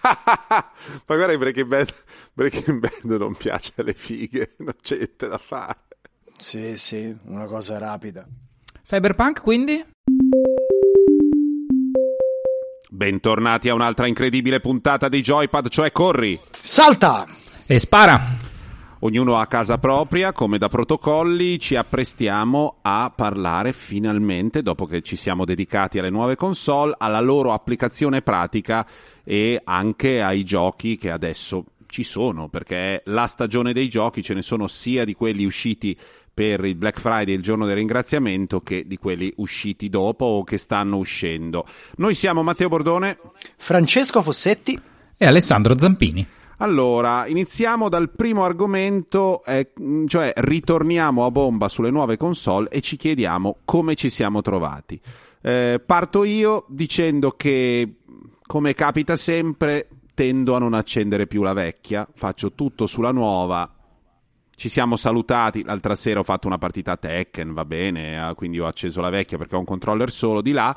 Magari Breaking Bad, Breaking Bad non piace alle fighe, non c'è niente da fare. Sì, sì, una cosa rapida. Cyberpunk quindi? Bentornati a un'altra incredibile puntata di Joypad, cioè corri! Salta! E spara! Ognuno a casa propria, come da protocolli, ci apprestiamo a parlare finalmente, dopo che ci siamo dedicati alle nuove console, alla loro applicazione pratica e anche ai giochi che adesso ci sono, perché la stagione dei giochi ce ne sono sia di quelli usciti per il Black Friday, il giorno del ringraziamento, che di quelli usciti dopo o che stanno uscendo. Noi siamo Matteo Bordone, Francesco Fossetti e Alessandro Zampini. Allora, iniziamo dal primo argomento, eh, cioè ritorniamo a bomba sulle nuove console e ci chiediamo come ci siamo trovati. Eh, parto io dicendo che, come capita sempre, tendo a non accendere più la vecchia, faccio tutto sulla nuova. Ci siamo salutati, l'altra sera ho fatto una partita a Tekken, va bene, eh, quindi ho acceso la vecchia perché ho un controller solo di là.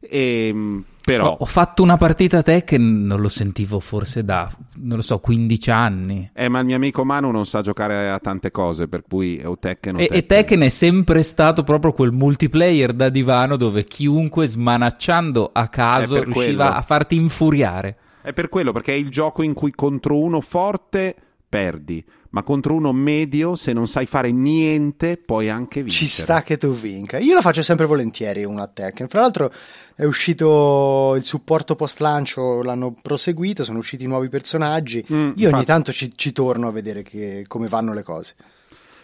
E, però... Ho, ho fatto una partita a Tekken, non lo sentivo forse da, non lo so, 15 anni. Eh, ma il mio amico Manu non sa giocare a tante cose, per cui è o Tekken o e, Tekken. E Tekken è sempre stato proprio quel multiplayer da divano dove chiunque smanacciando a caso riusciva quello. a farti infuriare. È per quello, perché è il gioco in cui contro uno forte perdi, ma contro uno medio, se non sai fare niente, puoi anche vincere. Ci sta che tu vinca. Io lo faccio sempre volentieri una Tekken. Fra l'altro è uscito il supporto post lancio, l'hanno proseguito, sono usciti nuovi personaggi. Mm, Io ogni tanto ci, ci torno a vedere che- come vanno le cose.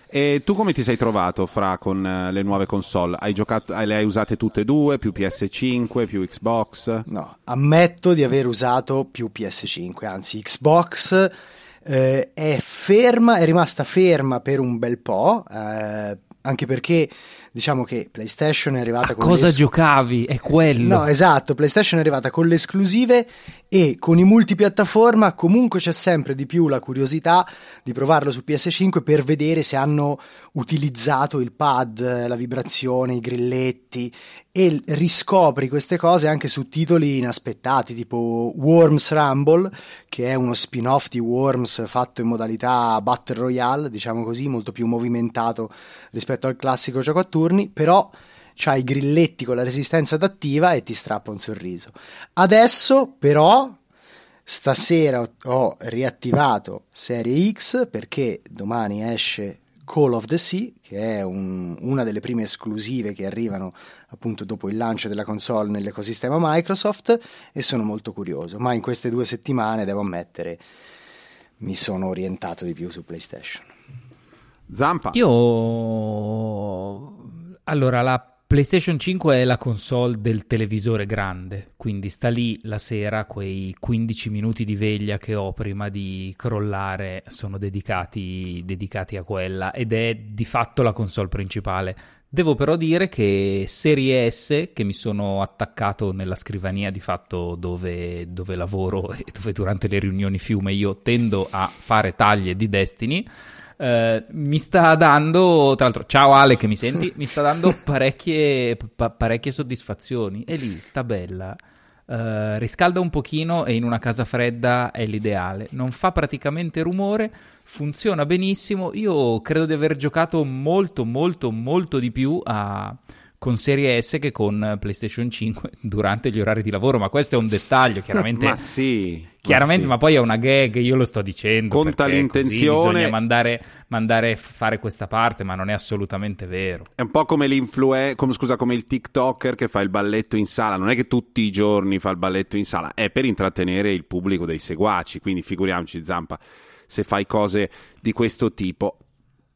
E tu come ti sei trovato, Fra, con eh, le nuove console? Hai giocato, le hai usate tutte e due, più PS5, più Xbox? No, ammetto di aver usato più PS5, anzi Xbox eh, è ferma, è rimasta ferma per un bel po', eh, anche perché diciamo che PlayStation è arrivata A con cosa giocavi? È quello. No, esatto, PlayStation è arrivata con le esclusive e con i multipiattaforma comunque c'è sempre di più la curiosità di provarlo su PS5 per vedere se hanno utilizzato il pad, la vibrazione, i grilletti e riscopri queste cose anche su titoli inaspettati tipo Worms Rumble che è uno spin-off di Worms fatto in modalità Battle Royale, diciamo così, molto più movimentato rispetto al classico gioco a turni, però c'ha i grilletti con la resistenza adattiva e ti strappa un sorriso. Adesso però stasera ho riattivato Serie X perché domani esce Call of the Sea, che è un- una delle prime esclusive che arrivano appunto dopo il lancio della console nell'ecosistema Microsoft e sono molto curioso, ma in queste due settimane devo ammettere mi sono orientato di più su PlayStation. Zampa? Io allora la PlayStation 5 è la console del televisore grande, quindi sta lì la sera, quei 15 minuti di veglia che ho prima di crollare sono dedicati, dedicati a quella ed è di fatto la console principale. Devo però dire che Serie S, che mi sono attaccato nella scrivania di fatto dove, dove lavoro e dove durante le riunioni fiume io tendo a fare taglie di Destiny, eh, mi sta dando, tra l'altro, ciao Ale che mi senti, mi sta dando parecchie, pa- parecchie soddisfazioni. E lì sta bella. Eh, riscalda un pochino e in una casa fredda è l'ideale. Non fa praticamente rumore, funziona benissimo. Io credo di aver giocato molto, molto, molto di più a- con Serie S che con PlayStation 5 durante gli orari di lavoro. Ma questo è un dettaglio, chiaramente. Ma sì. Chiaramente, ma, sì. poi è una gag, io lo sto dicendo. Conta l'intenzione. Bisogna mandare, mandare a fare questa parte, ma non è assolutamente vero. È un po' come l'influencer, come, scusa, come il TikToker che fa il balletto in sala. Non è che tutti i giorni fa il balletto in sala, è per intrattenere il pubblico dei seguaci. Quindi figuriamoci, Zampa, se fai cose di questo tipo.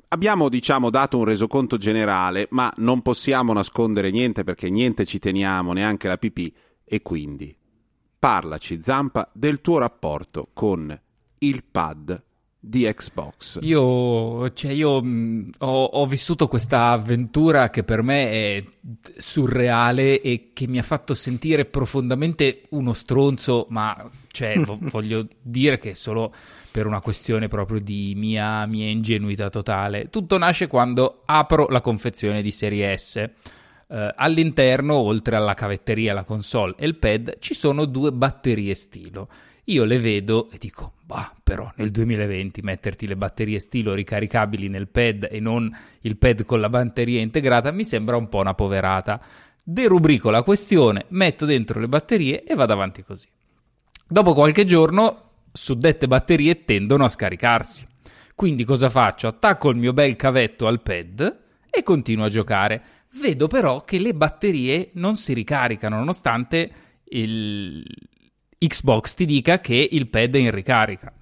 Abbiamo, diciamo, dato un resoconto generale, ma non possiamo nascondere niente perché niente ci teniamo, neanche la pipì. E quindi, parlaci, Zampa, del tuo rapporto con il pad di Xbox. Io, cioè, io mh, ho, ho vissuto questa avventura che per me è surreale e che mi ha fatto sentire profondamente uno stronzo, ma cioè, vo- voglio dire che è solo per una questione proprio di mia, mia ingenuità totale. Tutto nasce quando apro la confezione di Serie S. Uh, all'interno, oltre alla cavetteria, la console e il pad, ci sono due batterie stilo. Io le vedo e dico, bah, però nel 2020 metterti le batterie stilo ricaricabili nel pad e non il pad con la batteria integrata mi sembra un po' una poverata. Derubrico la questione, metto dentro le batterie e vado avanti così. Dopo qualche giorno, suddette batterie tendono a scaricarsi. Quindi cosa faccio? Attacco il mio bel cavetto al pad e continuo a giocare. Vedo però che le batterie non si ricaricano nonostante il, Xbox ti dica che il pad è in ricarica.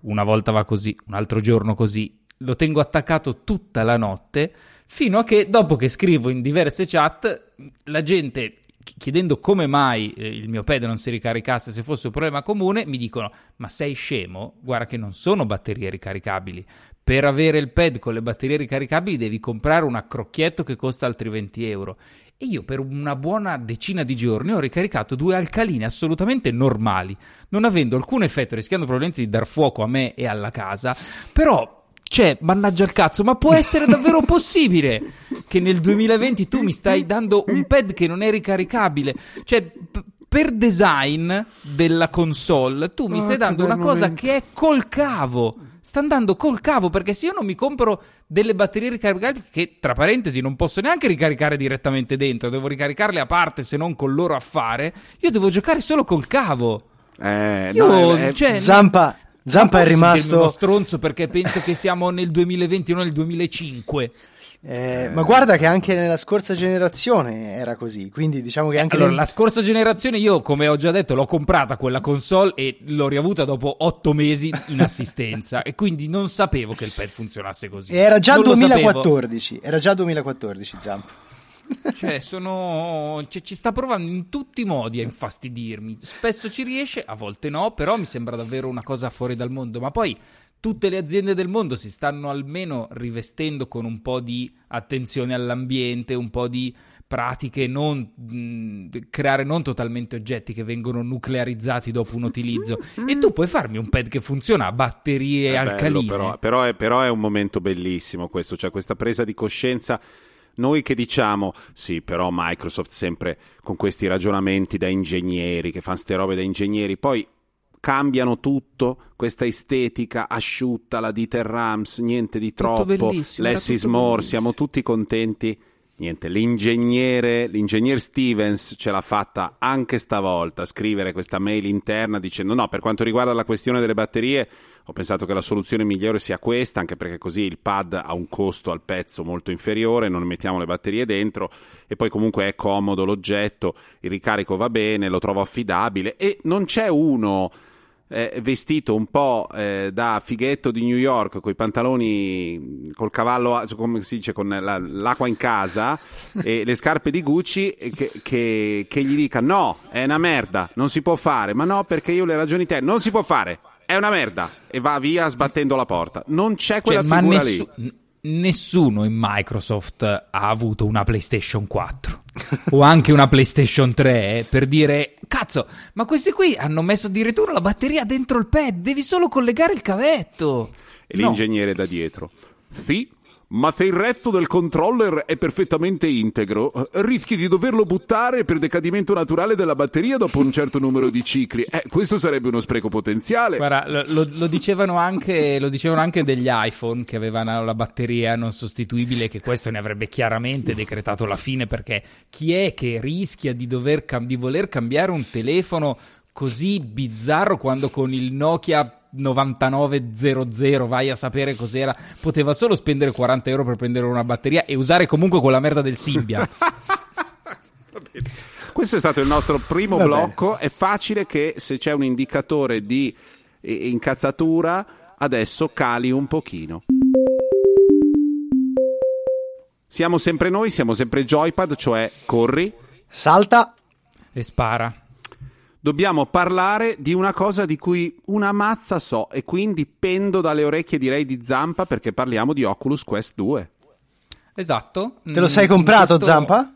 Una volta va così, un altro giorno così. Lo tengo attaccato tutta la notte fino a che dopo che scrivo in diverse chat la gente chiedendo come mai eh, il mio pad non si ricaricasse se fosse un problema comune, mi dicono: Ma sei scemo? Guarda che non sono batterie ricaricabili. Per avere il pad con le batterie ricaricabili devi comprare un accrocchietto che costa altri 20 euro. E io per una buona decina di giorni ho ricaricato due alcaline assolutamente normali, non avendo alcun effetto, rischiando probabilmente di dar fuoco a me e alla casa, però cioè, mannaggia il cazzo, ma può essere davvero possibile che nel 2020 tu mi stai dando un pad che non è ricaricabile? Cioè, p- per design della console, tu mi stai oh, dando una cosa che è col cavo sta andando col cavo perché se io non mi compro delle batterie ricaricabili che tra parentesi non posso neanche ricaricare direttamente dentro, devo ricaricarle a parte se non col loro affare, io devo giocare solo col cavo. Eh, io, no, è, cioè, Zampa, Zampa è rimasto uno stronzo perché penso che siamo nel 2020 non nel 2005. Eh, ma guarda che anche nella scorsa generazione era così, quindi diciamo che anche... Allora, le... la scorsa generazione io, come ho già detto, l'ho comprata quella console e l'ho riavuta dopo otto mesi in assistenza e quindi non sapevo che il pad funzionasse così. Era già non 2014, era già 2014 Zamp. Cioè, sono... Cioè, ci sta provando in tutti i modi a infastidirmi. Spesso ci riesce, a volte no, però mi sembra davvero una cosa fuori dal mondo. Ma poi tutte le aziende del mondo si stanno almeno rivestendo con un po' di attenzione all'ambiente, un po' di pratiche non mh, creare non totalmente oggetti che vengono nuclearizzati dopo un utilizzo. E tu puoi farmi un pad che funziona a batterie è alcaline. però, però, è, però, è, un momento bellissimo questo cioè questa presa di coscienza. Noi che diciamo sì però Microsoft sempre con questi ragionamenti da ingegneri che fanno ste robe da ingegneri poi cambiano tutto, questa estetica asciutta, la Dieter Rams, niente di troppo, less is more, siamo tutti contenti. Niente, l'ingegnere, l'ingegner Stevens ce l'ha fatta anche stavolta, scrivere questa mail interna dicendo no, per quanto riguarda la questione delle batterie, ho pensato che la soluzione migliore sia questa, anche perché così il pad ha un costo al pezzo molto inferiore, non mettiamo le batterie dentro e poi comunque è comodo l'oggetto, il ricarico va bene, lo trovo affidabile e non c'è uno eh, vestito un po' eh, da fighetto di New York, con i pantaloni col cavallo, come si dice, con la, l'acqua in casa e le scarpe di Gucci, che, che, che, gli dica no, è una merda, non si può fare, ma no perché io le ragioni te, non si può fare, è una merda, e va via sbattendo la porta. Non c'è quella cioè, figura nessu- lì nessuno in Microsoft ha avuto una PlayStation 4 o anche una PlayStation 3 per dire cazzo, ma questi qui hanno messo addirittura la batteria dentro il pad, devi solo collegare il cavetto. E no. l'ingegnere da dietro. Sì, ma se il resto del controller è perfettamente integro, rischi di doverlo buttare per decadimento naturale della batteria dopo un certo numero di cicli. Eh, questo sarebbe uno spreco potenziale. Guarda, lo, lo, dicevano anche, lo, dicevano anche, degli iPhone che avevano la batteria non sostituibile, che questo ne avrebbe chiaramente decretato la fine, perché chi è che rischia di, dover, di voler cambiare un telefono così bizzarro quando con il Nokia 9900 vai a sapere cos'era. Poteva solo spendere 40 euro per prendere una batteria e usare comunque quella merda del Symbian questo è stato il nostro primo Vabbè. blocco. È facile che se c'è un indicatore di incazzatura adesso cali un pochino. Siamo sempre noi siamo sempre Joypad cioè corri. Salta. E spara dobbiamo parlare di una cosa di cui una mazza so e quindi pendo dalle orecchie direi di Zampa perché parliamo di Oculus Quest 2. Esatto. Te lo sei mm, comprato questo... Zampa?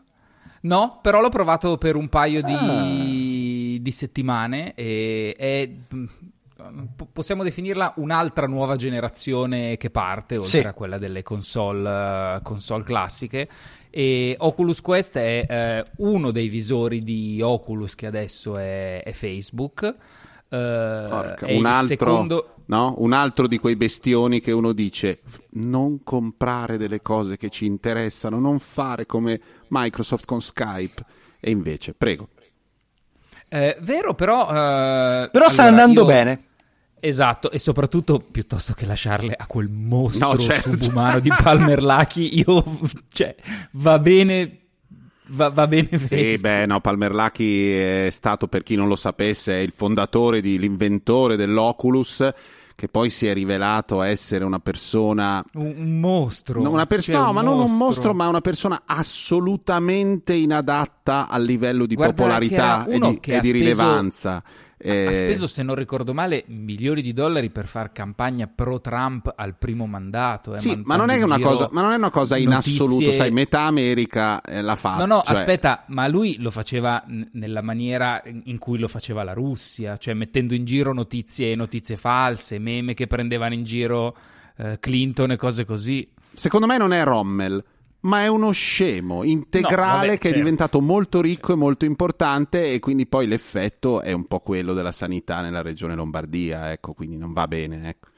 No, però l'ho provato per un paio di, ah. di settimane e è possiamo definirla un'altra nuova generazione che parte, oltre sì. a quella delle console, console classiche E Oculus Quest è eh, uno dei visori di Oculus che adesso è, è Facebook. Porca, un, altro, secondo... no? un altro di quei bestioni che uno dice non comprare delle cose che ci interessano, non fare come Microsoft con Skype. E invece, prego. Eh, vero, però. Eh, però sta allora, andando io... bene. Esatto, e soprattutto piuttosto che lasciarle a quel mostro no, certo. subumano di Palmer Lucky, io, cioè, va bene Va, va, bene Sì, beh, no, Palmer Lucky è stato, per chi non lo sapesse, il fondatore, di, l'inventore dell'Oculus che poi si è rivelato essere una persona un, un mostro no, una pers- cioè, no ma mostro. non un mostro ma una persona assolutamente inadatta al livello di Guarda popolarità e di, e di rilevanza eh... Ha speso, se non ricordo male, milioni di dollari per fare campagna pro Trump al primo mandato. Eh, sì, ma non, cosa, ma non, è una cosa, in notizie... assoluto, sai, metà America eh, l'ha fatta. No, no, cioè... aspetta, ma lui lo faceva n- nella maniera in cui lo faceva la Russia, cioè mettendo in giro notizie, notizie false, meme che prendevano in giro eh, Clinton e cose così. Secondo me non è Rommel ma è uno scemo integrale no, vabbè, che certo. è diventato molto ricco certo. e molto importante e quindi poi l'effetto è un po' quello della sanità nella regione Lombardia, ecco, quindi non va bene, ecco.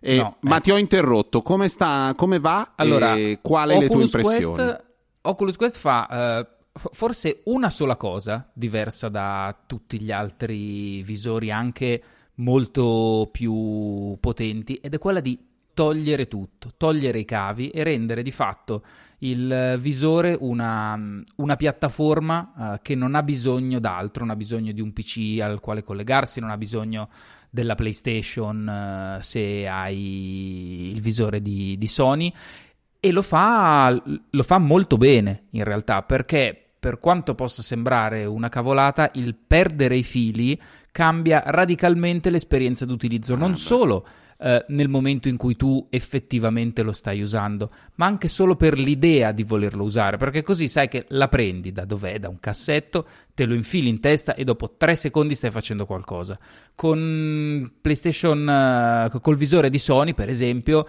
E, no, ma ecco. ti ho interrotto, come, sta, come va allora, e quali le tue impressioni? Quest, Oculus Quest fa uh, forse una sola cosa diversa da tutti gli altri visori anche molto più potenti ed è quella di togliere tutto, togliere i cavi e rendere di fatto il visore una, una piattaforma uh, che non ha bisogno d'altro, non ha bisogno di un PC al quale collegarsi, non ha bisogno della PlayStation uh, se hai il visore di, di Sony e lo fa, lo fa molto bene in realtà perché per quanto possa sembrare una cavolata, il perdere i fili cambia radicalmente l'esperienza d'utilizzo. Non ah, solo eh, nel momento in cui tu effettivamente lo stai usando, ma anche solo per l'idea di volerlo usare, perché così sai che la prendi da dov'è, da un cassetto, te lo infili in testa e dopo tre secondi stai facendo qualcosa. Con PlayStation, uh, col visore di Sony, per esempio,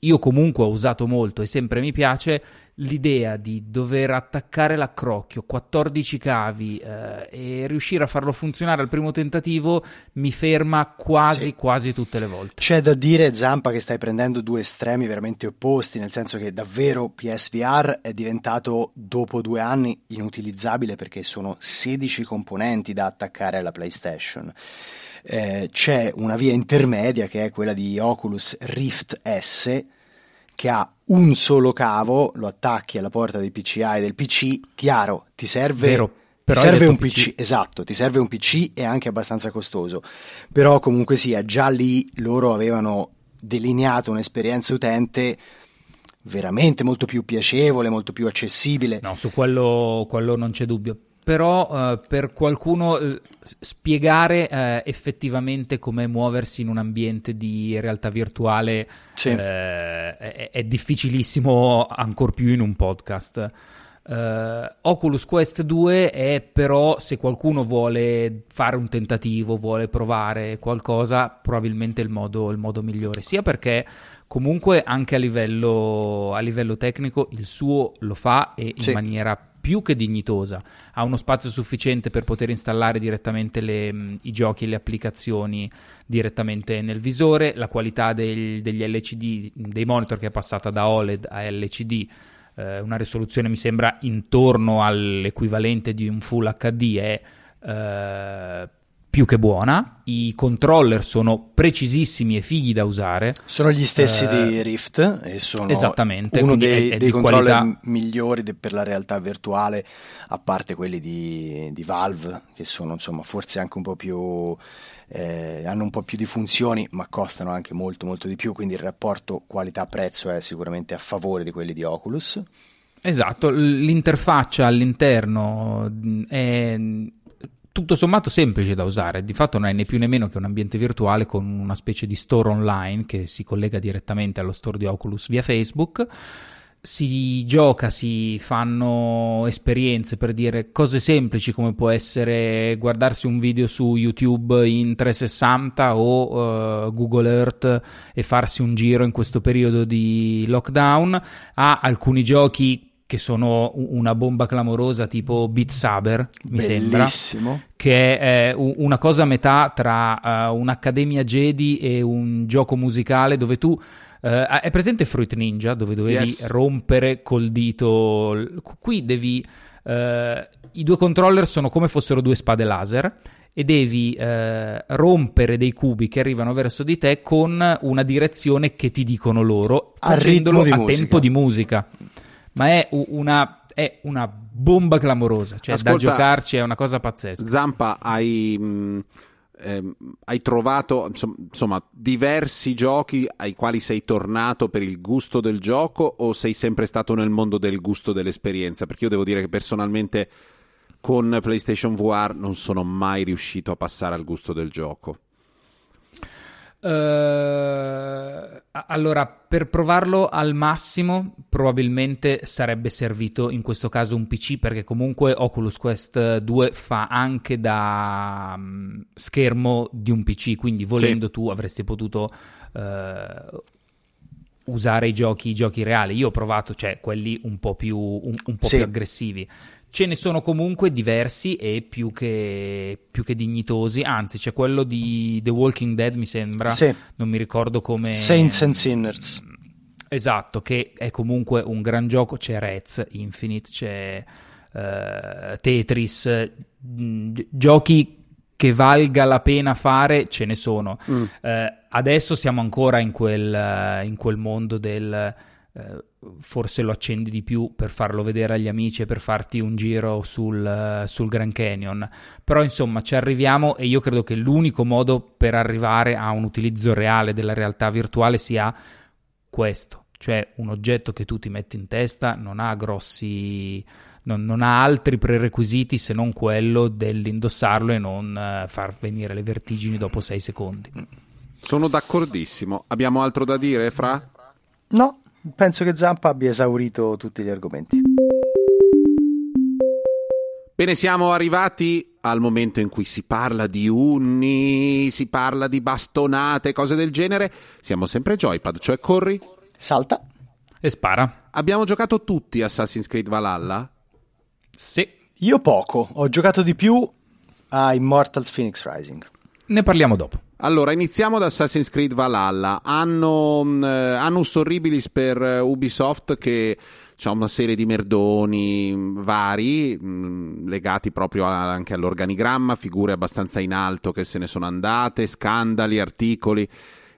io comunque ho usato molto e sempre mi piace l'idea di dover attaccare l'accrocchio, 14 cavi eh, e riuscire a farlo funzionare al primo tentativo mi ferma quasi sì. quasi tutte le volte. C'è da dire Zampa che stai prendendo due estremi veramente opposti, nel senso che davvero PSVR è diventato dopo due anni inutilizzabile perché sono 16 componenti da attaccare alla PlayStation. Eh, c'è una via intermedia che è quella di Oculus Rift S che ha un solo cavo, lo attacchi alla porta del PCI del PC, chiaro, ti serve Vero. Però serve un PC. PC. esatto, ti serve un PC e anche abbastanza costoso. Però comunque sia, già lì loro avevano delineato un'esperienza utente veramente molto più piacevole, molto più accessibile. No, su quello, quello non c'è dubbio però uh, per qualcuno uh, spiegare uh, effettivamente come muoversi in un ambiente di realtà virtuale sì. è, è, difficilissimo ancor più in un podcast. Oculus Quest 2 è però se qualcuno vuole fare un tentativo, vuole provare qualcosa, probabilmente il modo, il modo migliore, sia perché comunque anche a livello, a livello, tecnico il suo lo fa e in sì. maniera più che dignitosa, ha uno spazio sufficiente per poter installare direttamente le, i giochi e le applicazioni direttamente nel visore, la qualità del, degli LCD, dei monitor che è passata da OLED a LCD, eh, una risoluzione mi sembra intorno all'equivalente di un Full HD è eh, più che buona, i controller sono precisissimi e fighi da usare. Sono gli stessi uh, di Rift e sono esattamente, uno dei, è, è dei controller qualità... migliori de, per la realtà virtuale, a parte quelli di, di, Valve, che sono insomma forse anche un po' più... Eh, hanno un po' più di funzioni, ma costano anche molto molto di più, quindi il rapporto qualità-prezzo è sicuramente a favore di quelli di Oculus. Esatto, l'interfaccia all'interno è tutto sommato semplice da usare, di fatto non è né più né meno che un ambiente virtuale con una specie di store online che si collega direttamente allo store di Oculus via Facebook. Si gioca, si fanno esperienze per dire cose semplici come può essere guardarsi un video su YouTube in 360 o uh, Google Earth e farsi un giro in questo periodo di lockdown. Ha alcuni giochi che sono una bomba clamorosa tipo Beat Saber, mi Bellissimo. sembra, che è una cosa a metà tra uh, un'Accademia Jedi e un gioco musicale dove tu... Uh, è presente Fruit Ninja dove dovevi yes. rompere col dito. Qui devi. Uh, I due controller sono come fossero due spade laser e devi uh, rompere dei cubi che arrivano verso di te con una direzione che ti dicono loro, facendolo a musica. tempo di musica ma è una, è una bomba clamorosa, cioè Ascolta, da giocarci è una cosa pazzesca. Zampa, hai... Mh, mm, eh, hai trovato insomma diversi giochi ai quali sei tornato per il gusto del gioco o sei sempre stato nel mondo del gusto dell'esperienza? Perché io devo dire che personalmente con PlayStation VR non sono mai riuscito a passare al gusto del gioco. Uh, allora, per provarlo al massimo, probabilmente sarebbe servito in questo caso un PC, perché comunque Oculus Quest 2 fa anche da um, schermo di un PC, quindi volendo sì. tu avresti potuto uh, usare i giochi, i giochi, reali. Io ho provato, cioè quelli un po' più, un, un po sì. più aggressivi ce ne sono comunque diversi e più che, più che, dignitosi. Anzi, c'è quello di The Walking Dead, mi sembra. Sì. Non mi ricordo come. Saints and Sinners. Esatto, che è comunque un gran gioco. C'è Rez Infinite, c'è uh, Tetris, mm, giochi che valga la pena fare, ce ne sono. Mm. Uh, adesso siamo ancora in quel, in quel mondo del eh, forse lo accendi di più per farlo vedere agli amici e per farti un giro sul, sul Grand Canyon. Però insomma ci arriviamo e io credo che l'unico modo per arrivare a un utilizzo reale della realtà virtuale sia questo, cioè un oggetto che tu ti metti in testa non ha grossi... Non, non ha altri prerequisiti se non quello dell'indossarlo e non uh, far venire le vertigini dopo sei secondi. Sono d'accordissimo. Abbiamo altro da dire, Fra? No, penso che Zampa abbia esaurito tutti gli argomenti. Bene, siamo arrivati al momento in cui si parla di unni, si parla di bastonate, cose del genere. Siamo sempre Joypad, cioè corri, salta e spara. Abbiamo giocato tutti Assassin's Creed Valhalla? Sì. Io poco, ho giocato di più a Immortals Phoenix Rising. Ne parliamo dopo. Allora, iniziamo da Assassin's Creed Valhalla. Hanno uh, annus horribilis per uh, Ubisoft che ha una serie di merdoni mm, vari, mm, legati proprio anche all'organigramma, figure abbastanza in alto che se ne sono andate, scandali, articoli,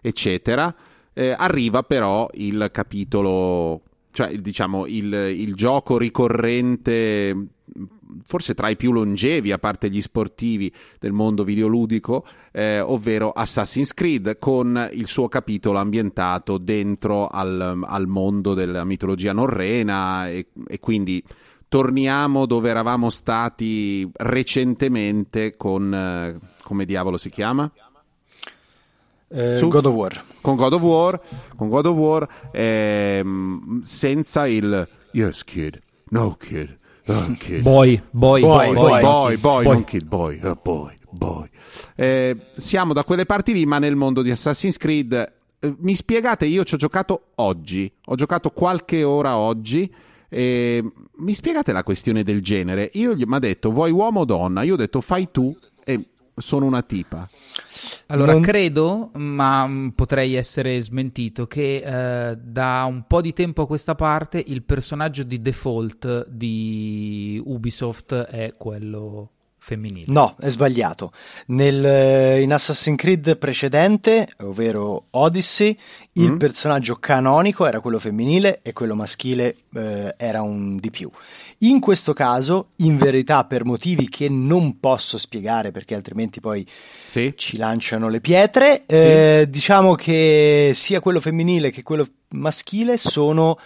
eccetera. Eh, arriva però il capitolo, cioè diciamo il, il gioco ricorrente forse tra i più longevi, a parte gli sportivi del mondo videoludico, eh, ovvero Assassin's Creed, con il suo capitolo ambientato dentro al, al mondo della mitologia norrena e, e quindi torniamo dove eravamo stati recentemente con, eh, come diavolo si chiama? Eh, Su, God of War. Con God of War, con God of War ehm, senza il Yes kid, no kid, Kid. Boy, boy, boy, boy, boy, boy, boy, non kid, boy, oh, boy, boy. Eh, siamo da quelle parti lì, ma nel mondo di Assassin's Creed. Eh, mi spiegate, io ci ho giocato oggi, ho giocato qualche ora oggi. Eh, mi spiegate la questione del genere? Io gli mi ha detto vuoi uomo o donna? Io ho detto fai tu e sono una tipa. Allora, non... credo, ma mm, potrei essere smentito, che eh, da un po' di tempo a questa parte il personaggio di default di Ubisoft è quello femminile. No, è sbagliato. Nel, eh, in Assassin's Creed precedente, ovvero Odyssey, il mm. personaggio canonico era quello femminile e quello maschile eh, era un di più. In questo caso, in verità, per motivi che non posso spiegare perché altrimenti poi sì. ci lanciano le pietre, sì. eh, diciamo che sia quello femminile che quello maschile sono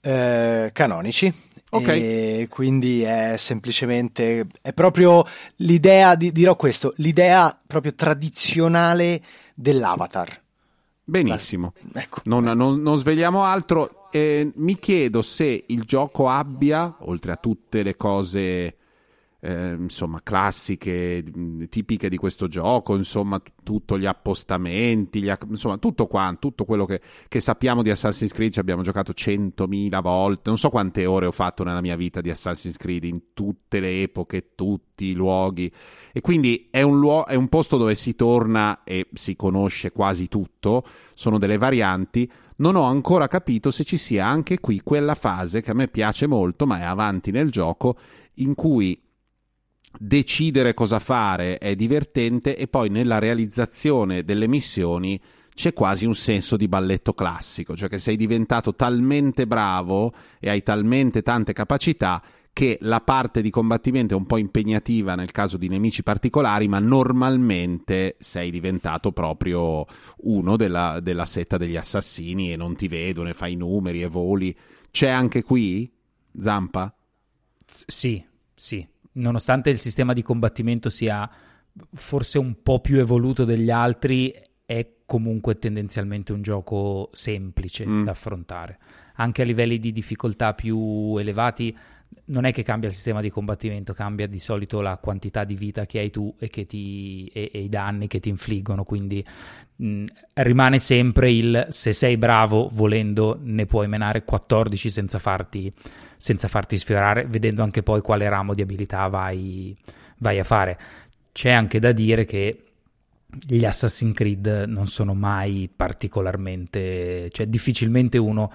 eh, canonici. Ok. E quindi è semplicemente, è proprio l'idea, di, dirò questo, l'idea proprio tradizionale dell'avatar. Benissimo. Ecco. Non, non, non svegliamo altro eh, mi chiedo se il gioco abbia, oltre a tutte le cose eh, insomma, classiche, tipiche di questo gioco, insomma, t- tutto gli appostamenti, gli, insomma, tutto qua, tutto quello che, che, sappiamo di Assassin's Creed, ci abbiamo giocato centomila volte, non so quante ore ho fatto nella mia vita di Assassin's Creed, in tutte le epoche, tutti i luoghi, e quindi è un, luo- è un posto dove si torna e si conosce quasi tutto, sono delle varianti, non ho ancora capito se ci sia anche qui quella fase che a me piace molto, ma è avanti nel gioco, in cui decidere cosa fare è divertente e poi nella realizzazione delle missioni c'è quasi un senso di balletto classico, cioè che sei diventato talmente bravo e hai talmente tante capacità che la parte di combattimento è un po' impegnativa nel caso di nemici particolari, ma normalmente sei diventato proprio uno della, della setta degli assassini e non ti vedono e fai numeri e voli. C'è anche qui, Zampa? Sì, sì nonostante il sistema di combattimento sia forse un po' più evoluto degli altri, è comunque tendenzialmente un gioco semplice mm. da affrontare. Anche a livelli di difficoltà più elevati, non è che cambia il sistema di combattimento, cambia di solito la quantità di vita che hai tu e, ti, e, e i danni che ti infliggono. Quindi mh, rimane sempre il se sei bravo, volendo, ne puoi menare 14 senza farti senza farti sfiorare, vedendo anche poi quale ramo di abilità vai, vai a fare. C'è anche da dire che gli Assassin's Creed non sono mai particolarmente, cioè difficilmente uno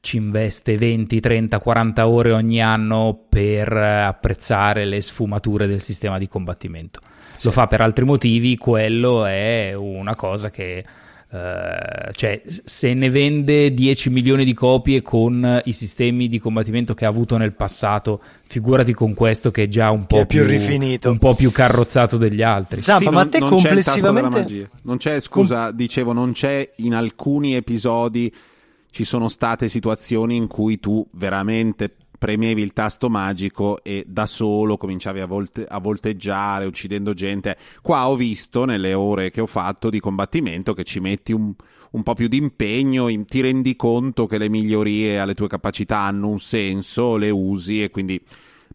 ci investe 20, 30, 40 ore ogni anno per apprezzare le sfumature del sistema di combattimento. Sì. Lo fa per altri motivi, quello è una cosa che Uh, cioè, se ne vende 10 milioni di copie con i sistemi di combattimento che ha avuto nel passato, figurati con questo che è già un po' più, più, rifinito, un po' più carrozzato degli altri. Zampa, sì, ma non, te non complessivamente c'è non c'è, scusa, Com- dicevo, non c'è in alcuni episodi ci sono state situazioni in cui tu veramente premevi il tasto magico e da solo cominciavi a, volte, a, volteggiare uccidendo gente. Qua ho visto nelle ore che ho fatto di combattimento che ci metti un, un po' più di impegno, in, ti rendi conto che le migliorie alle tue capacità hanno un senso, le usi e quindi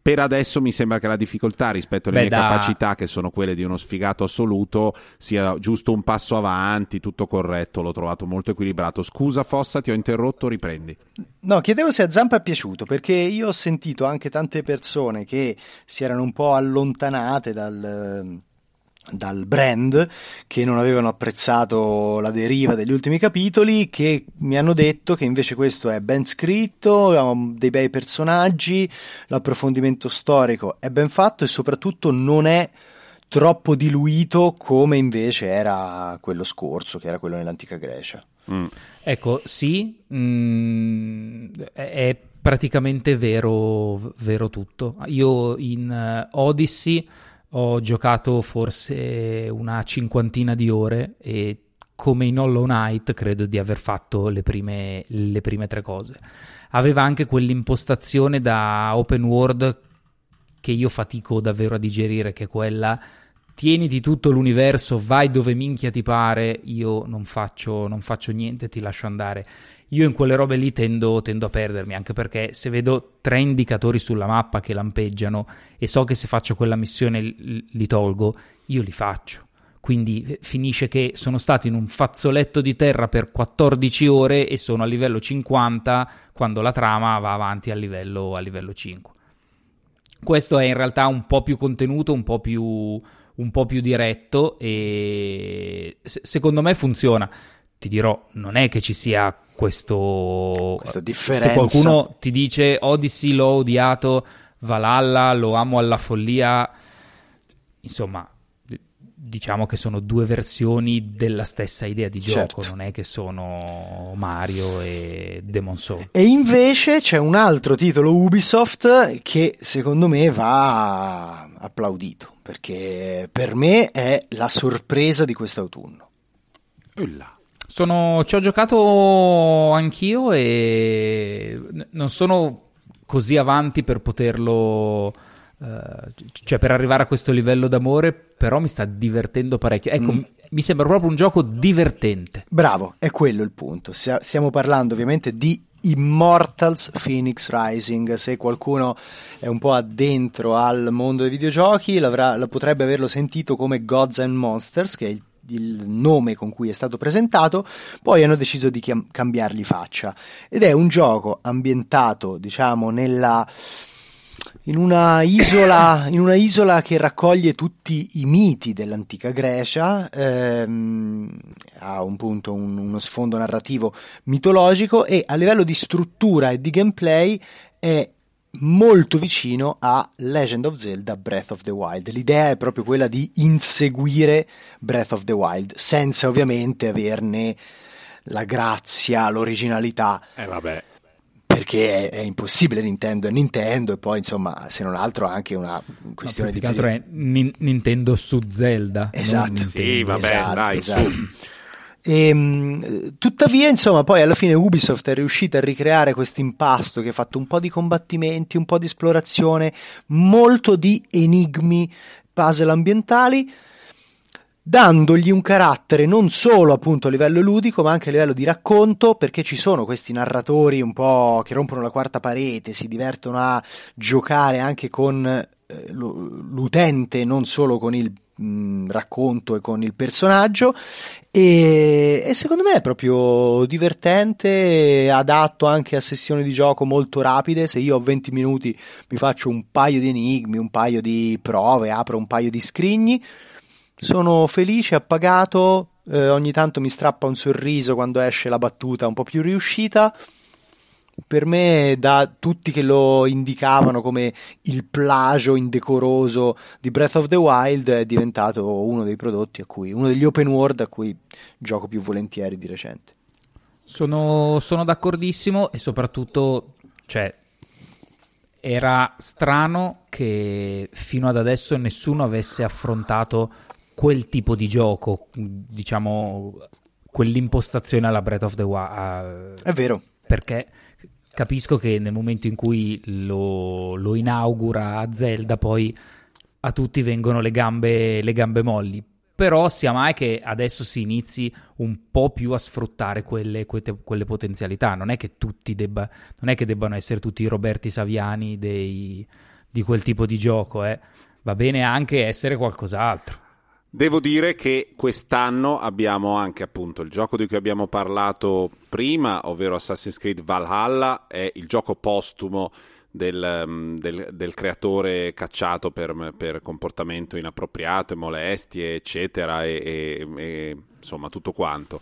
per adesso mi sembra che la difficoltà rispetto alle Beh, mie da... capacità, che sono quelle di uno sfigato assoluto, sia giusto un passo avanti, tutto corretto, l'ho trovato molto equilibrato. Scusa Fossa, ti ho interrotto, riprendi. No, chiedevo se a Zampa è piaciuto, perché io ho sentito anche tante persone che si erano un po' allontanate dal dal brand che non avevano apprezzato la deriva degli ultimi capitoli che mi hanno detto che invece questo è ben scritto, ha dei bei personaggi, l'approfondimento storico è ben fatto e soprattutto non è troppo diluito come invece era quello scorso, che era quello nell'antica Grecia. Mm. Ecco, sì, mm, è praticamente vero, vero tutto. Io in uh, Odyssey ho giocato forse una cinquantina di ore e come in Hollow Knight credo di aver fatto le prime, le prime tre cose. Aveva anche quell'impostazione da open world che io fatico davvero a digerire, che è quella tieniti tutto l'universo, vai dove minchia ti pare, io non faccio, non faccio niente, ti lascio andare. Io in quelle robe lì tendo, tendo, a perdermi, anche perché se vedo tre indicatori sulla mappa che lampeggiano e so che se faccio quella missione li, tolgo, io li faccio. Quindi eh, finisce che sono stato in un fazzoletto di terra per 14 ore e sono a livello 50 quando la trama va avanti a livello, a livello 5. Questo è in realtà un po' più contenuto, un po' più, un po' più diretto e secondo me funziona. Ti dirò, non è che ci sia questo... Questa differenza. Se qualcuno ti dice Odyssey l'ho odiato, Valhalla lo amo alla follia, insomma, diciamo che sono due versioni della stessa idea di gioco, certo. non è che sono Mario e Demon Soul. E invece c'è un altro titolo Ubisoft che secondo me va applaudito, perché per me è la sorpresa di quest'autunno. Ulla. Sono, ci ho giocato anch'io e non sono così avanti per poterlo... Uh, cioè per arrivare a questo livello d'amore, però mi sta divertendo parecchio. Ecco, mm. mi sembra proprio un gioco divertente. Bravo, è quello il punto. Stiamo parlando ovviamente di Immortals Phoenix Rising. Se qualcuno è un po' addentro al mondo dei videogiochi, la potrebbe averlo sentito come Gods and Monsters, che è il il nome con cui è stato presentato, poi hanno deciso di chiam- cambiargli faccia. Ed è un gioco ambientato, diciamo, nella in una, isola, in una isola che raccoglie tutti i miti dell'antica Grecia, ehm, ha un punto, un, uno sfondo narrativo mitologico e a livello di struttura e di gameplay è molto vicino a Legend of Zelda Breath of the Wild. L'idea è proprio quella di inseguire Breath of the Wild, senza ovviamente averne la grazia, l'originalità. Eh vabbè perché è, è, impossibile Nintendo è Nintendo e poi insomma se non altro anche una questione no, di... Più altro è Ni- Nintendo su Zelda. Esatto. Sì, vabbè, esatto, dai, esatto. E, ehm, tuttavia, insomma, poi alla fine Ubisoft è riuscita a ricreare questo impasto che ha fatto un po' di combattimenti, un po' di esplorazione, molto di enigmi, puzzle ambientali dandogli un carattere non solo appunto a livello ludico ma anche a livello di racconto perché ci sono questi narratori un po' che rompono la quarta parete, si divertono a giocare anche con eh, l'utente, non solo con il racconto e con il personaggio. E, e, secondo me è proprio divertente, adatto anche a sessioni di gioco molto rapide, se io ho 20 minuti mi faccio un paio di enigmi, un paio di prove, apro un paio di scrigni. Sono felice, appagato, eh, ogni tanto mi strappa un sorriso quando esce la battuta un po' più riuscita. Per me, da tutti che lo indicavano come il plagio indecoroso di Breath of the Wild, è diventato uno dei prodotti a cui, uno degli open world a cui gioco più volentieri di recente. Sono, sono d'accordissimo e soprattutto, cioè, era strano che fino ad adesso nessuno avesse affrontato quel tipo di gioco, diciamo quell'impostazione alla Breath of the Wild. È vero. Perché capisco che nel momento in cui lo, lo inaugura Zelda poi a tutti vengono le gambe, le gambe molli. Però sia mai che adesso si inizi un po' più a sfruttare quelle, quelle, quelle potenzialità. Non è che tutti debba, non è che debbano essere tutti i Roberti Saviani dei, di quel tipo di gioco. Eh. Va bene anche essere qualcos'altro. Devo dire che quest'anno abbiamo anche appunto il gioco di cui abbiamo parlato prima, ovvero Assassin's Creed Valhalla, è il gioco postumo del, mm, del, del creatore cacciato per, per, comportamento inappropriato e molestie, eccetera, e, e, e insomma tutto quanto.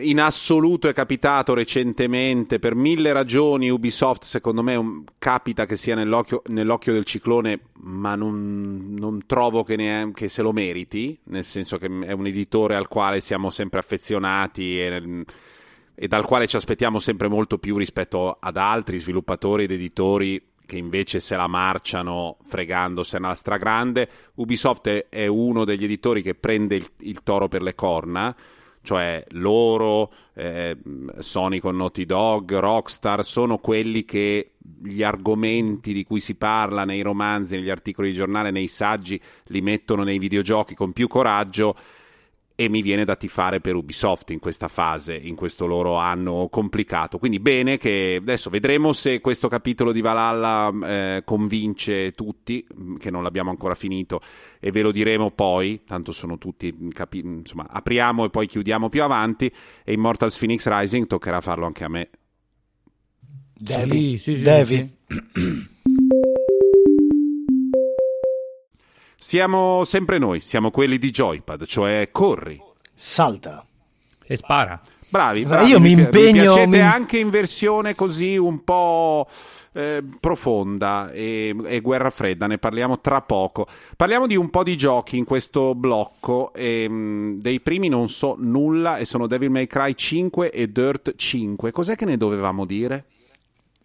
In assoluto è capitato recentemente per mille ragioni Ubisoft secondo me un, capita che sia nell'occhio, nell'occhio, del ciclone ma non, non trovo che, ne, che, se lo meriti nel senso che è un editore al quale siamo sempre affezionati e, e dal quale ci aspettiamo sempre molto più rispetto ad altri sviluppatori ed editori che invece se la marciano fregandosene alla stragrande. Ubisoft è, è uno degli editori che prende il, il toro per le corna cioè loro, eh, Sony con Naughty Dog, Rockstar, sono quelli che gli argomenti di cui si parla nei romanzi, negli articoli di giornale, nei saggi, li mettono nei videogiochi con più coraggio e mi viene da tifare per Ubisoft in questa fase, in questo loro anno complicato. Quindi bene che adesso vedremo se questo capitolo di Valhalla eh, convince tutti, mm, che non l'abbiamo ancora finito, e ve lo diremo poi, tanto sono tutti, capi- insomma, apriamo e poi chiudiamo più avanti, e Immortals Phoenix Rising toccherà farlo anche a me. Devi, sì, sì, sì, Devi. Siamo sempre noi, siamo quelli di Joypad, cioè corri, salta e spara. Bravi, Ma bravi. io mi pi- impegno- piacete mi- anche in versione così un po' eh, profonda e, e guerra fredda, ne parliamo tra poco. Parliamo di un po' di giochi in questo blocco. e, mh, dei primi non so nulla e sono Devil May Cry 5 e Dirt 5. Cos'è che ne dovevamo dire?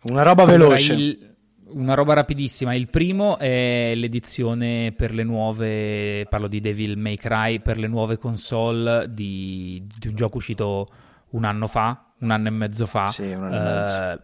Una roba Allora, veloce. il- una roba rapidissima. Il primo è l'edizione per le nuove. Parlo di Devil May Cry per le nuove console di, di un gioco uscito un anno fa, un anno e mezzo fa. Sì, un anno e mezzo. eh,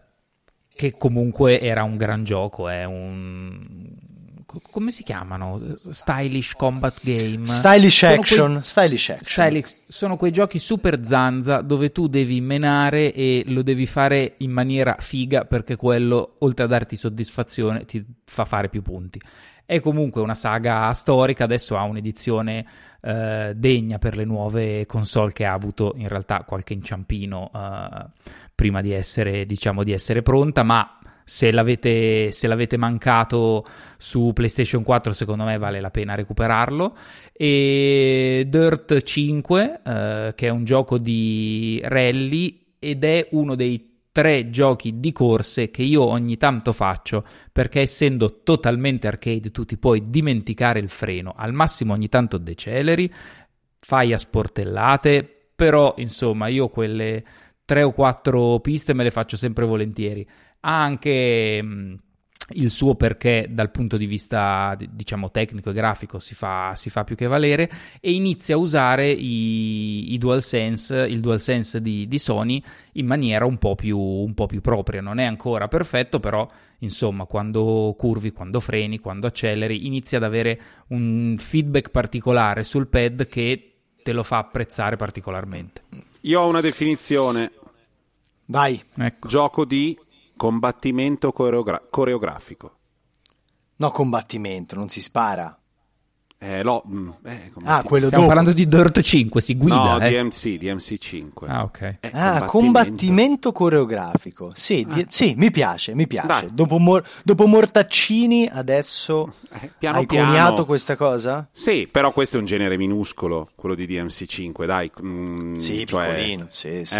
Che comunque era un gran gioco. È un. Co- Come si chiamano? Stylish Combat Game. Stylish Sono quei- action. Stylish action. Stylish- sono quei giochi super zanza dove tu devi menare e lo devi fare in maniera figa perché quello, oltre a darti soddisfazione, ti fa fare più punti. È comunque una saga storica, adesso ha un'edizione eh, degna per le nuove console che ha avuto in realtà qualche inciampino eh, prima di essere, diciamo, di essere pronta, ma se l'avete, se l'avete mancato su PlayStation 4 secondo me vale la pena recuperarlo. E Dirt 5 eh, che è un gioco di rally ed è uno dei tre giochi di corse che io ogni tanto faccio perché essendo totalmente arcade tu ti puoi dimenticare il freno al massimo ogni tanto deceleri fai a sportellate però insomma io quelle tre o quattro piste me le faccio sempre volentieri ha anche mh, il suo perché dal punto di vista diciamo tecnico e grafico si fa, si fa più che valere e inizia a usare i, i DualSense, il DualSense di, di Sony in maniera un po, più, un po' più propria. Non è ancora perfetto, però insomma quando curvi, quando freni, quando acceleri, inizia ad avere un feedback particolare sul pad che te lo fa apprezzare particolarmente. Io ho una definizione: Vai. Ecco. gioco di combattimento coreogra- coreografico. No, combattimento, non si spara. Eh, lo, mm, eh, Ah, combattimento. quello Stiamo dopo. parlando di Dirt 5, si guida. No, eh. DMC, DMC 5. Ah, ok. Eh, Ah, combattimento coreografico. Sì, di- sì, mi piace, mi piace. Dopo, Mor- dopo Mortaccini, adesso Eh, piano hai piano. coniato questa cosa? Sì, però questo è un genere minuscolo, quello di DMC5, dai. mm, Sì, cioè, piccolino, sì, sì.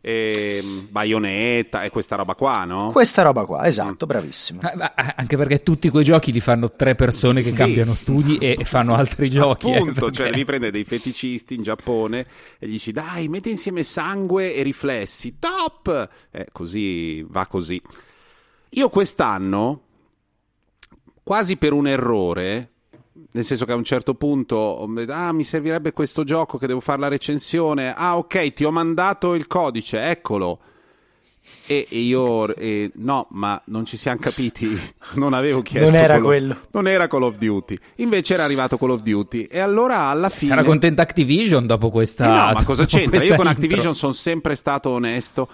Eh, ehm, Bayonetta e questa roba qua, no? Questa roba qua, esatto, bravissimo. Ah, ma- ah, Anche perché tutti quei giochi li fanno tre persone che Sì. cambiano studi e, e fanno altri giochi. eh, Appunto, perché- cioè devi prendere dei feticisti in Giappone e gli dici dai, metti insieme sangue e riflessi, top! Eh, così va così. Io quest'anno, quasi per un errore, nel senso che a un certo punto ah, mi servirebbe questo gioco che devo fare la recensione. Ah, ok, ti ho mandato il codice, eccolo. E, e io, eh, no, ma non ci siamo capiti. Non avevo chiesto. Non era Call of- quello. Non era Call of Duty. Invece era arrivato Call of Duty. E allora alla fine. Sarà contenta Activision dopo questa. Eh no, ma cosa c'entra? Io con. Activision sono sempre stato onesto.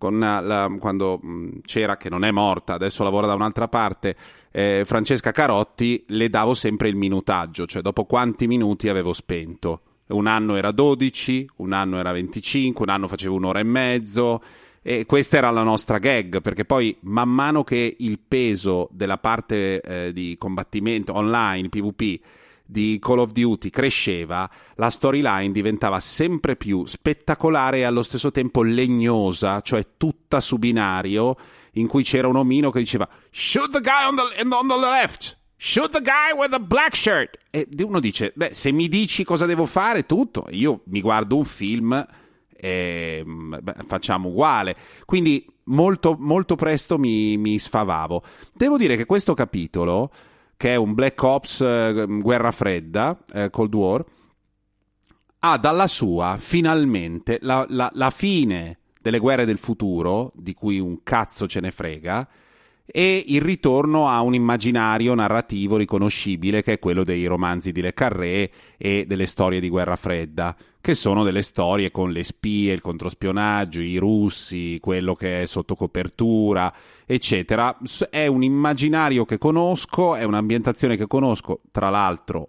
Con la- quando mh, c'era, che non è morta, adesso lavora da un'altra parte, eh, Francesca Carotti, le davo sempre il minutaggio, cioè dopo quanti minuti avevo spento. Un anno era 12, un anno era 25, un anno facevo un'ora e mezzo. E questa era la nostra gag, perché poi man mano che il peso della parte eh, di combattimento online, PvP, di Call of Duty cresceva, la storyline diventava sempre più spettacolare e allo stesso tempo legnosa, cioè tutta su binario, in cui c'era un omino che diceva Shoot the guy on the, on the left! Shoot the guy with the black shirt! E uno dice, beh, se mi dici cosa devo fare, tutto. Io mi guardo un film e mm, beh, facciamo uguale. Quindi molto, molto presto mi, mi sfavavo. Devo dire che questo capitolo che è un Black Ops eh, Guerra Fredda, eh, Cold War, ha dalla sua finalmente la, la- la fine delle guerre del futuro, di cui un cazzo ce ne frega, e il ritorno a un immaginario narrativo riconoscibile che è quello dei romanzi di Le Carré e delle storie di guerra fredda, che sono delle storie con le spie, il controspionaggio, i russi, quello che è sotto copertura, eccetera. È un immaginario che conosco, è un'ambientazione che conosco, tra l'altro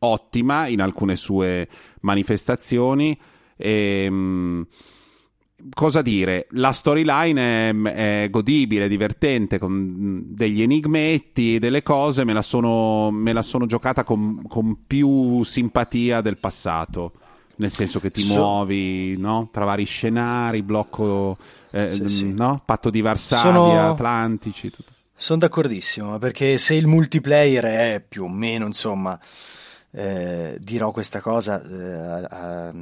ottima in alcune sue manifestazioni. Ehm, cosa dire? La storyline è, è godibile, divertente, con degli enigmetti, delle cose, me la sono, me la sono giocata con, con più simpatia del passato. nel senso che ti So- muovi no? tra vari scenari, blocco, eh, Sì, sì. no? patto di Varsavia, Sono- Atlantici. Tutto. Sono d'accordissimo, perché se il multiplayer è più o meno, insomma, eh, dirò questa cosa eh, a-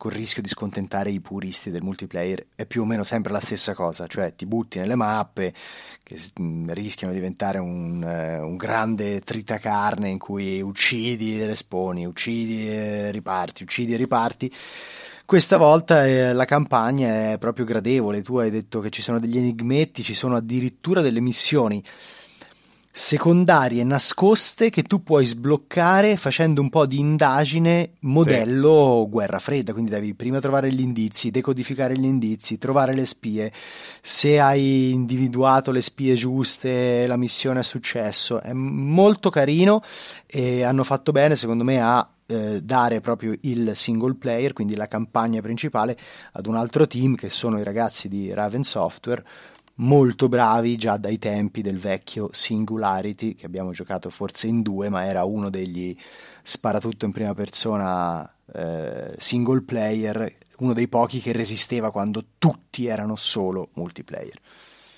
col rischio di scontentare i puristi del multiplayer, è più o meno sempre la stessa cosa, cioè ti butti nelle mappe che rischiano di diventare un, eh, un grande tritacarne in cui uccidi e responi, uccidi e riparti, uccidi e riparti. Questa volta eh, la campagna è proprio gradevole, tu hai detto che ci sono degli enigmetti, ci sono addirittura delle missioni secondarie nascoste che tu puoi sbloccare facendo un po' di indagine modello guerra fredda, quindi devi prima trovare gli indizi, decodificare gli indizi, trovare le spie, se hai individuato le spie giuste la missione ha successo, è molto carino e hanno fatto bene secondo me a eh, dare proprio il single player, quindi la campagna principale, ad un altro team che sono i ragazzi di Raven Software, molto bravi già dai tempi del vecchio Singularity, che abbiamo giocato forse in due, ma era uno degli sparatutto in prima persona eh, single player, uno dei pochi che resisteva quando tutti erano solo multiplayer.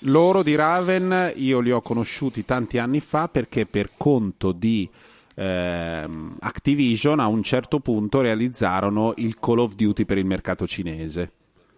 Loro di Raven io li ho conosciuti tanti anni fa perché per conto di ehm, Activision a un certo punto realizzarono il Call of Duty per il mercato cinese.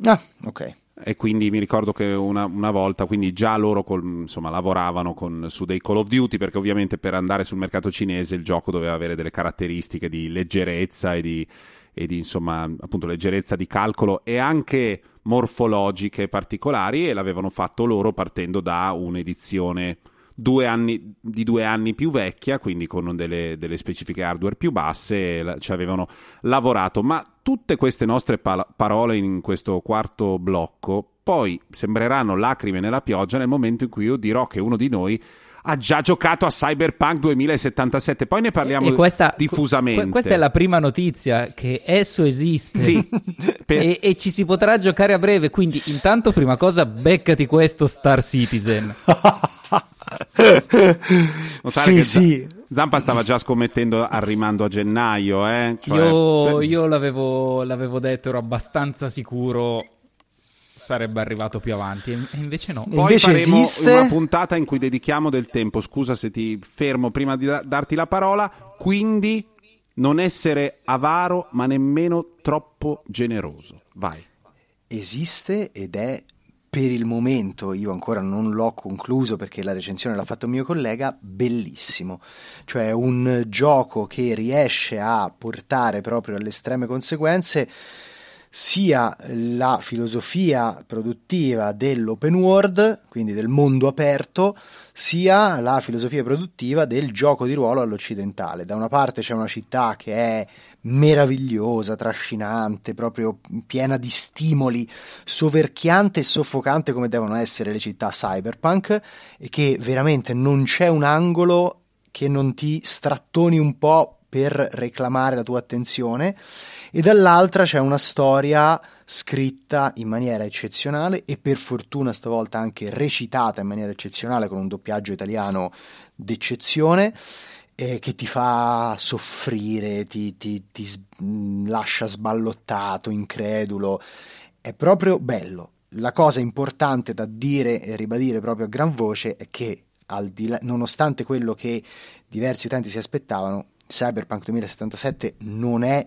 Ah, ok. E quindi mi ricordo che una, una volta, quindi già loro col- insomma, lavoravano con- su dei Call of Duty, perché ovviamente per andare sul mercato cinese il gioco doveva avere delle caratteristiche di leggerezza e di, e di, insomma, appunto leggerezza di calcolo e anche morfologiche particolari e l'avevano fatto loro partendo da un'edizione due anni, di due anni più vecchia, quindi con delle, delle specifiche hardware più basse, la- ci avevano lavorato. Ma tutte queste nostre pala- parole in questo quarto blocco poi sembreranno lacrime nella pioggia nel momento in cui io dirò che uno di noi ha già giocato a Cyberpunk 2077. Poi ne parliamo questa, diffusamente. que- questa è la prima notizia, che esso esiste. Sì, per- E, e ci si potrà giocare a breve, quindi intanto prima cosa beccati questo Star Citizen. notare sì, che sì. Zampa stava già scommettendo al rimando a gennaio, eh? Cioè, io io l'avevo, l'avevo detto, ero abbastanza sicuro sarebbe arrivato più avanti, e e invece no. Poi Invece faremo esiste- una puntata in cui dedichiamo del tempo. Scusa se ti fermo prima di da- darti la parola. Quindi non essere avaro, ma nemmeno troppo generoso. Vai. esiste ed è per il momento, io ancora non l'ho concluso perché la recensione l'ha fatto mio collega, bellissimo. Cioè un gioco che riesce a portare proprio alle estreme conseguenze sia la filosofia produttiva dell'open world, quindi del mondo aperto, sia la filosofia produttiva del gioco di ruolo all'occidentale. Da una parte c'è una città che è meravigliosa, trascinante, proprio piena di stimoli, soverchiante e soffocante come devono essere le città cyberpunk e che veramente non c'è un angolo che non ti strattoni un po' per reclamare la tua attenzione. E dall'altra c'è una storia scritta in maniera eccezionale e per fortuna stavolta anche recitata in maniera eccezionale con un doppiaggio italiano d'eccezione eh, che ti fa soffrire, ti, ti- ti mh, lascia sballottato, incredulo. È proprio bello. La cosa importante da dire e ribadire proprio a gran voce è che, là- nonostante quello che diversi utenti si aspettavano, Cyberpunk 2077 non è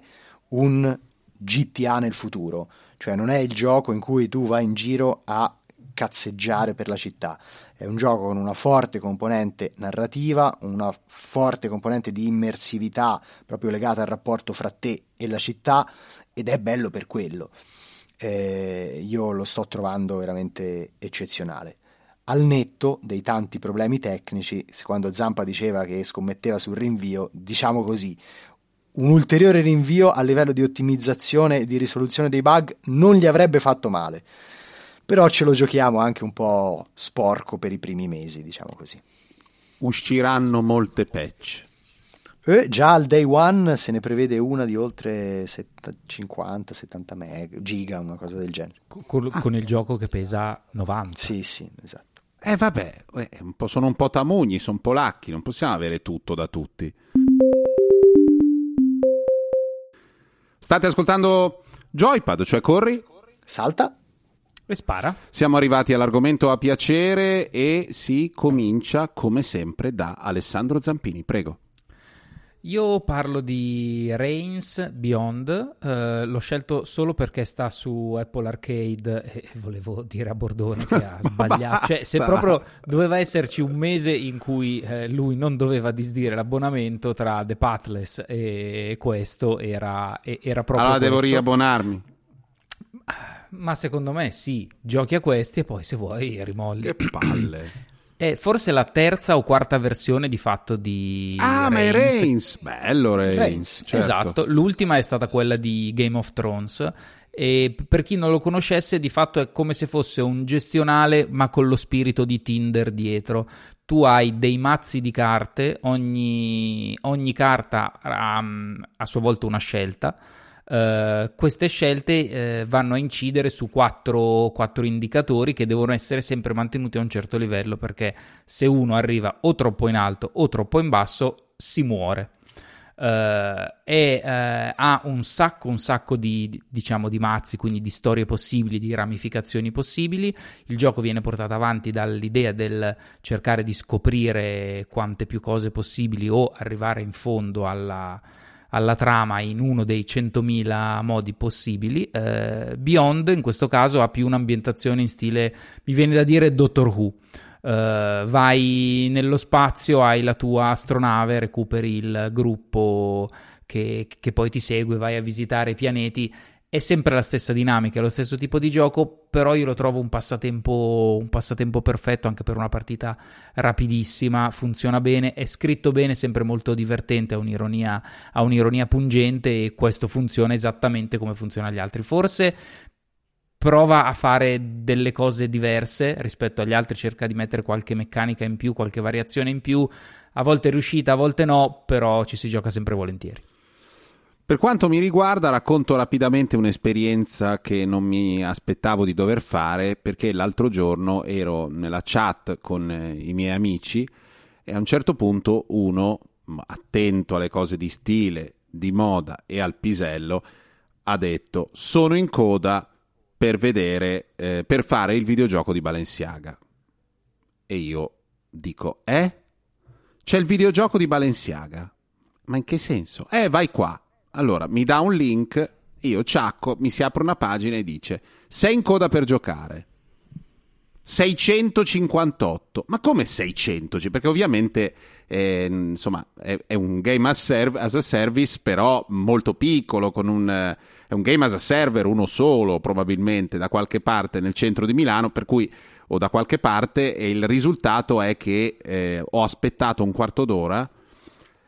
un GTA nel futuro, cioè non è il gioco in cui tu vai in giro a cazzeggiare per la città. È un gioco con una forte componente narrativa, una forte componente di immersività proprio legata al rapporto fra te e la città ed è bello per quello. Eh, io lo sto trovando veramente eccezionale. Al netto dei tanti problemi tecnici, quando Zampa diceva che scommetteva sul rinvio, diciamo così, un ulteriore rinvio a livello di ottimizzazione e di risoluzione dei bug non gli avrebbe fatto male. Però ce lo giochiamo anche un po' sporco per i primi mesi, diciamo così. Usciranno molte patch. E già al day one se ne prevede una di oltre 50-70 meg, giga, una cosa del genere. Co- Con, con il gioco che pesa 90. Sì, sì, esatto. Eh vabbè, eh, un po'- sono un po' tamugni, sono polacchi, non possiamo avere tutto da tutti. State ascoltando Joypad, cioè corri? Salta. E spara. Siamo arrivati all'argomento a piacere e si comincia come sempre da Alessandro Zampini, prego. Io parlo di Reigns Beyond, eh, l'ho scelto solo perché sta su Apple Arcade e volevo dire a Bordone che ha sbagliato, cioè se proprio doveva esserci un mese in cui eh, lui non doveva disdire l'abbonamento tra The Pathless e questo era, era proprio Allora devo questo. riabbonarmi. Ma secondo me sì, giochi a questi e poi se vuoi rimolli. Che palle. È forse la terza o quarta versione di fatto di Ah, ma è Reigns. Reigns. Bello Reigns. Reigns, certo. Esatto, l'ultima è stata quella di Game of Thrones e per chi non lo conoscesse di fatto è come se fosse un gestionale ma con lo spirito di Tinder dietro. Tu hai dei mazzi di carte, ogni, ogni carta ha a sua volta una scelta. Eh, queste scelte eh, vanno a incidere su quattro, quattro indicatori che devono essere sempre mantenuti a un certo livello perché se uno arriva o troppo in alto o troppo in basso si muore. Eh, e eh, ha un sacco, un sacco di, di- diciamo, di mazzi, quindi di storie possibili, di ramificazioni possibili. Il gioco viene portato avanti dall'idea del cercare di scoprire quante più cose possibili o arrivare in fondo alla, alla trama in uno dei 100.000 modi possibili. Eh, Beyond in questo caso ha più un'ambientazione in stile, mi viene da dire Doctor Who. Eh, vai nello spazio, hai la tua astronave, recuperi il gruppo che, che poi ti segue, vai a visitare i pianeti. È sempre la stessa dinamica, è lo stesso tipo di gioco, però io lo trovo un passatempo, un passatempo perfetto anche per una partita rapidissima, funziona bene, è scritto bene, sempre molto divertente, ha un'ironia, ha un'ironia pungente e questo funziona esattamente come funziona agli altri. Forse prova a fare delle cose diverse rispetto agli altri, cerca di mettere qualche meccanica in più, qualche variazione in più, a volte è riuscita, a volte no, però ci si gioca sempre volentieri. Per quanto mi riguarda, racconto rapidamente un'esperienza che non mi aspettavo di dover fare perché l'altro giorno ero nella chat con eh, i miei amici e a un certo punto uno, attento alle cose di stile, di moda e al pisello, ha detto sono in coda per vedere, eh, per fare il videogioco di Balenciaga. E io dico, eh? C'è il videogioco di Balenciaga? Ma in che senso? Eh, vai qua. Allora, mi dà un link, io ciacco, mi si apre una pagina e dice, sei in coda per giocare. 658. Ma come 600? Perché ovviamente eh, insomma, è, è un game as, serv- as a service, però molto piccolo, un, eh, è un game as a server, uno solo probabilmente, da qualche parte nel centro di Milano, per cui o da qualche parte, e il risultato è che eh, ho aspettato un quarto d'ora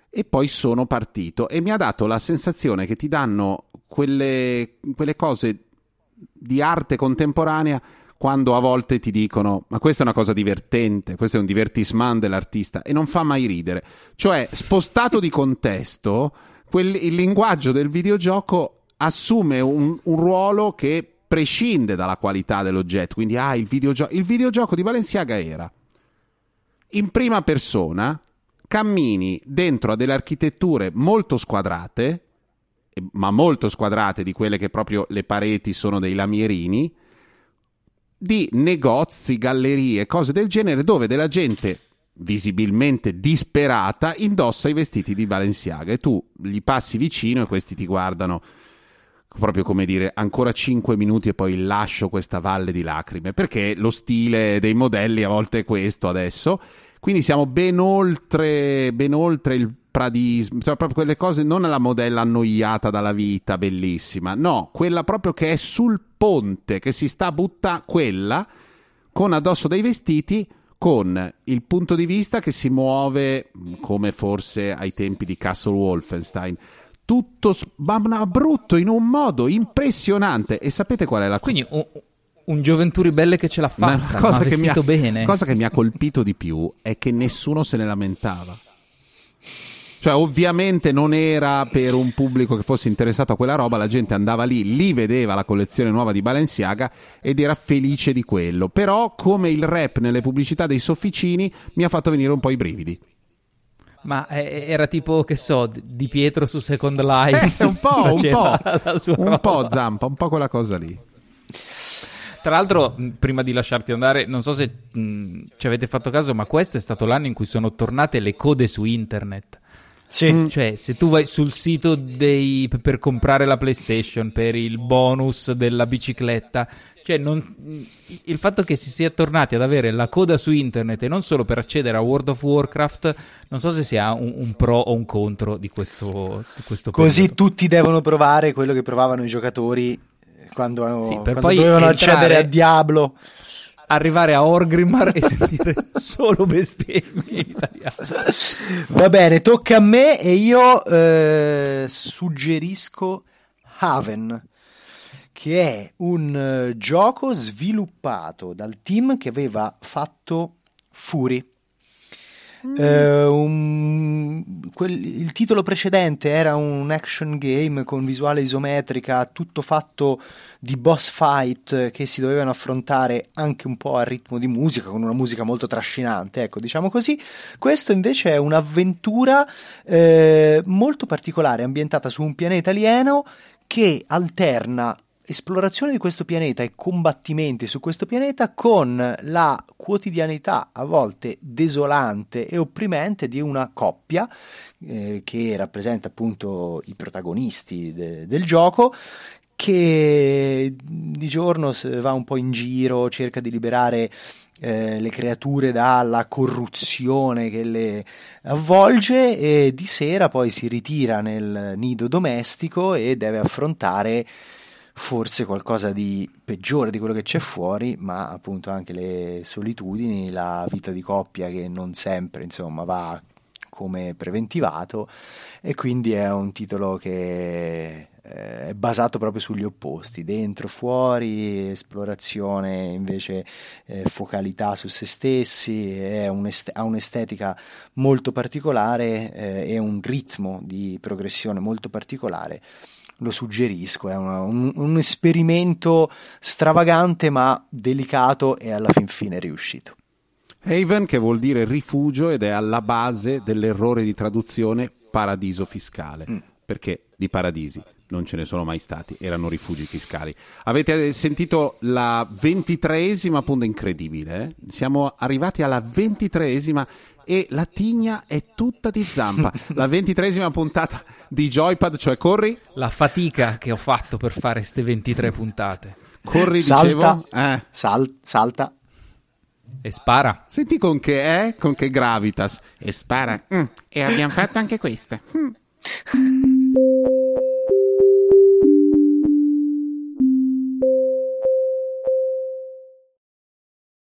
e poi sono partito e mi ha dato la sensazione che ti danno quelle, quelle cose di arte contemporanea quando a volte ti dicono ma questa è una cosa divertente, questo è un divertissement dell'artista e non fa mai ridere. Cioè, spostato di contesto, quel- il linguaggio del videogioco assume un, un ruolo che prescinde dalla qualità dell'oggetto. Quindi, ah, il, videogio- il videogioco di Balenciaga era in prima persona, cammini dentro a delle architetture molto squadrate, ma molto squadrate di quelle che proprio le pareti sono dei lamierini, di negozi, gallerie, cose del genere, dove della gente visibilmente disperata indossa i vestiti di Balenciaga. E tu gli passi vicino e questi ti guardano proprio come dire ancora 5 minuti e poi lascio questa valle di lacrime perché lo stile dei modelli a volte è questo adesso quindi siamo ben oltre ben oltre il pradismo cioè proprio quelle cose non la modella annoiata dalla vita bellissima no quella proprio che è sul ponte che si sta butta quella con addosso dei vestiti con il punto di vista che si muove come forse ai tempi di Castle Wolfenstein. Tutto ma brutto in un modo impressionante. E sapete qual è la Quindi un, un gioventù ribelle che ce l'ha ma fatta, ma ha che mi ha, bene. cosa che mi ha colpito di più è che nessuno se ne lamentava. Cioè, ovviamente non era per un pubblico che fosse interessato a quella roba, la gente andava lì, lì vedeva la collezione nuova di Balenciaga ed era felice di quello. Però, come il rap nelle pubblicità dei sofficini, mi ha fatto venire un po' i brividi. Ma eh, era tipo, che so, di Pietro su Second Life. Eh, un po', un po', un po' zampa, un po' quella cosa lì. Tra l'altro, prima di lasciarti andare, non so se mh, ci avete fatto caso, ma questo è stato l'anno in cui sono tornate le code su internet. Sì. Cioè, se tu vai sul sito dei, per comprare la PlayStation, per il bonus della bicicletta, cioè non- il fatto che si sia tornati ad avere la coda su internet e non solo per accedere a World of Warcraft, non so se sia un, un pro o un contro di questo, di questo Così periodo. tutti devono provare quello che provavano i giocatori quando, Sì, quando dovevano entrare- accedere a Diablo. Arrivare a Orgrimmar e sentire solo bestemmie in italiano. Va bene, tocca a me e io eh, suggerisco Haven, che è un eh, gioco sviluppato dal team che aveva fatto Fury. Eh, un- quel- il titolo precedente era un action game con visuale isometrica, tutto fatto di boss fight che si dovevano affrontare anche un po' a ritmo di musica, con una musica molto trascinante, ecco, diciamo così. Questo invece è un'avventura eh, molto particolare, ambientata su un pianeta alieno che alterna esplorazione di questo pianeta e combattimenti su questo pianeta con la quotidianità a volte desolante e opprimente di una coppia eh, che rappresenta appunto i protagonisti de- del gioco che di giorno va un po' in giro, cerca di liberare eh, le creature dalla corruzione che le avvolge e di sera poi si ritira nel nido domestico e deve affrontare forse qualcosa di peggiore di quello che c'è fuori, ma appunto anche le solitudini, la vita di coppia che non sempre insomma va come preventivato e quindi è un titolo che eh, è basato proprio sugli opposti, dentro, fuori, esplorazione invece eh, focalità su se stessi, un'est- ha un'estetica molto particolare eh, e un ritmo di progressione molto particolare. Lo suggerisco, è una- un, un esperimento stravagante ma delicato e alla fin fine riuscito. Haven che vuol dire rifugio ed è alla base dell'errore di traduzione paradiso fiscale, Mm. perché di paradisi non ce ne sono mai stati, erano rifugi fiscali. Avete sentito la ventitreesima punta incredibile, eh? siamo arrivati alla ventitreesima e la tigna è tutta di zampa. la ventitreesima puntata di Joypad, cioè corri, La fatica che ho fatto per fare queste 23 puntate. corri Salta, dicevo, eh. sal- salta, E spara. Senti con che è, con che gravitas e spara. Mm, E abbiamo fatto anche questa. Mm.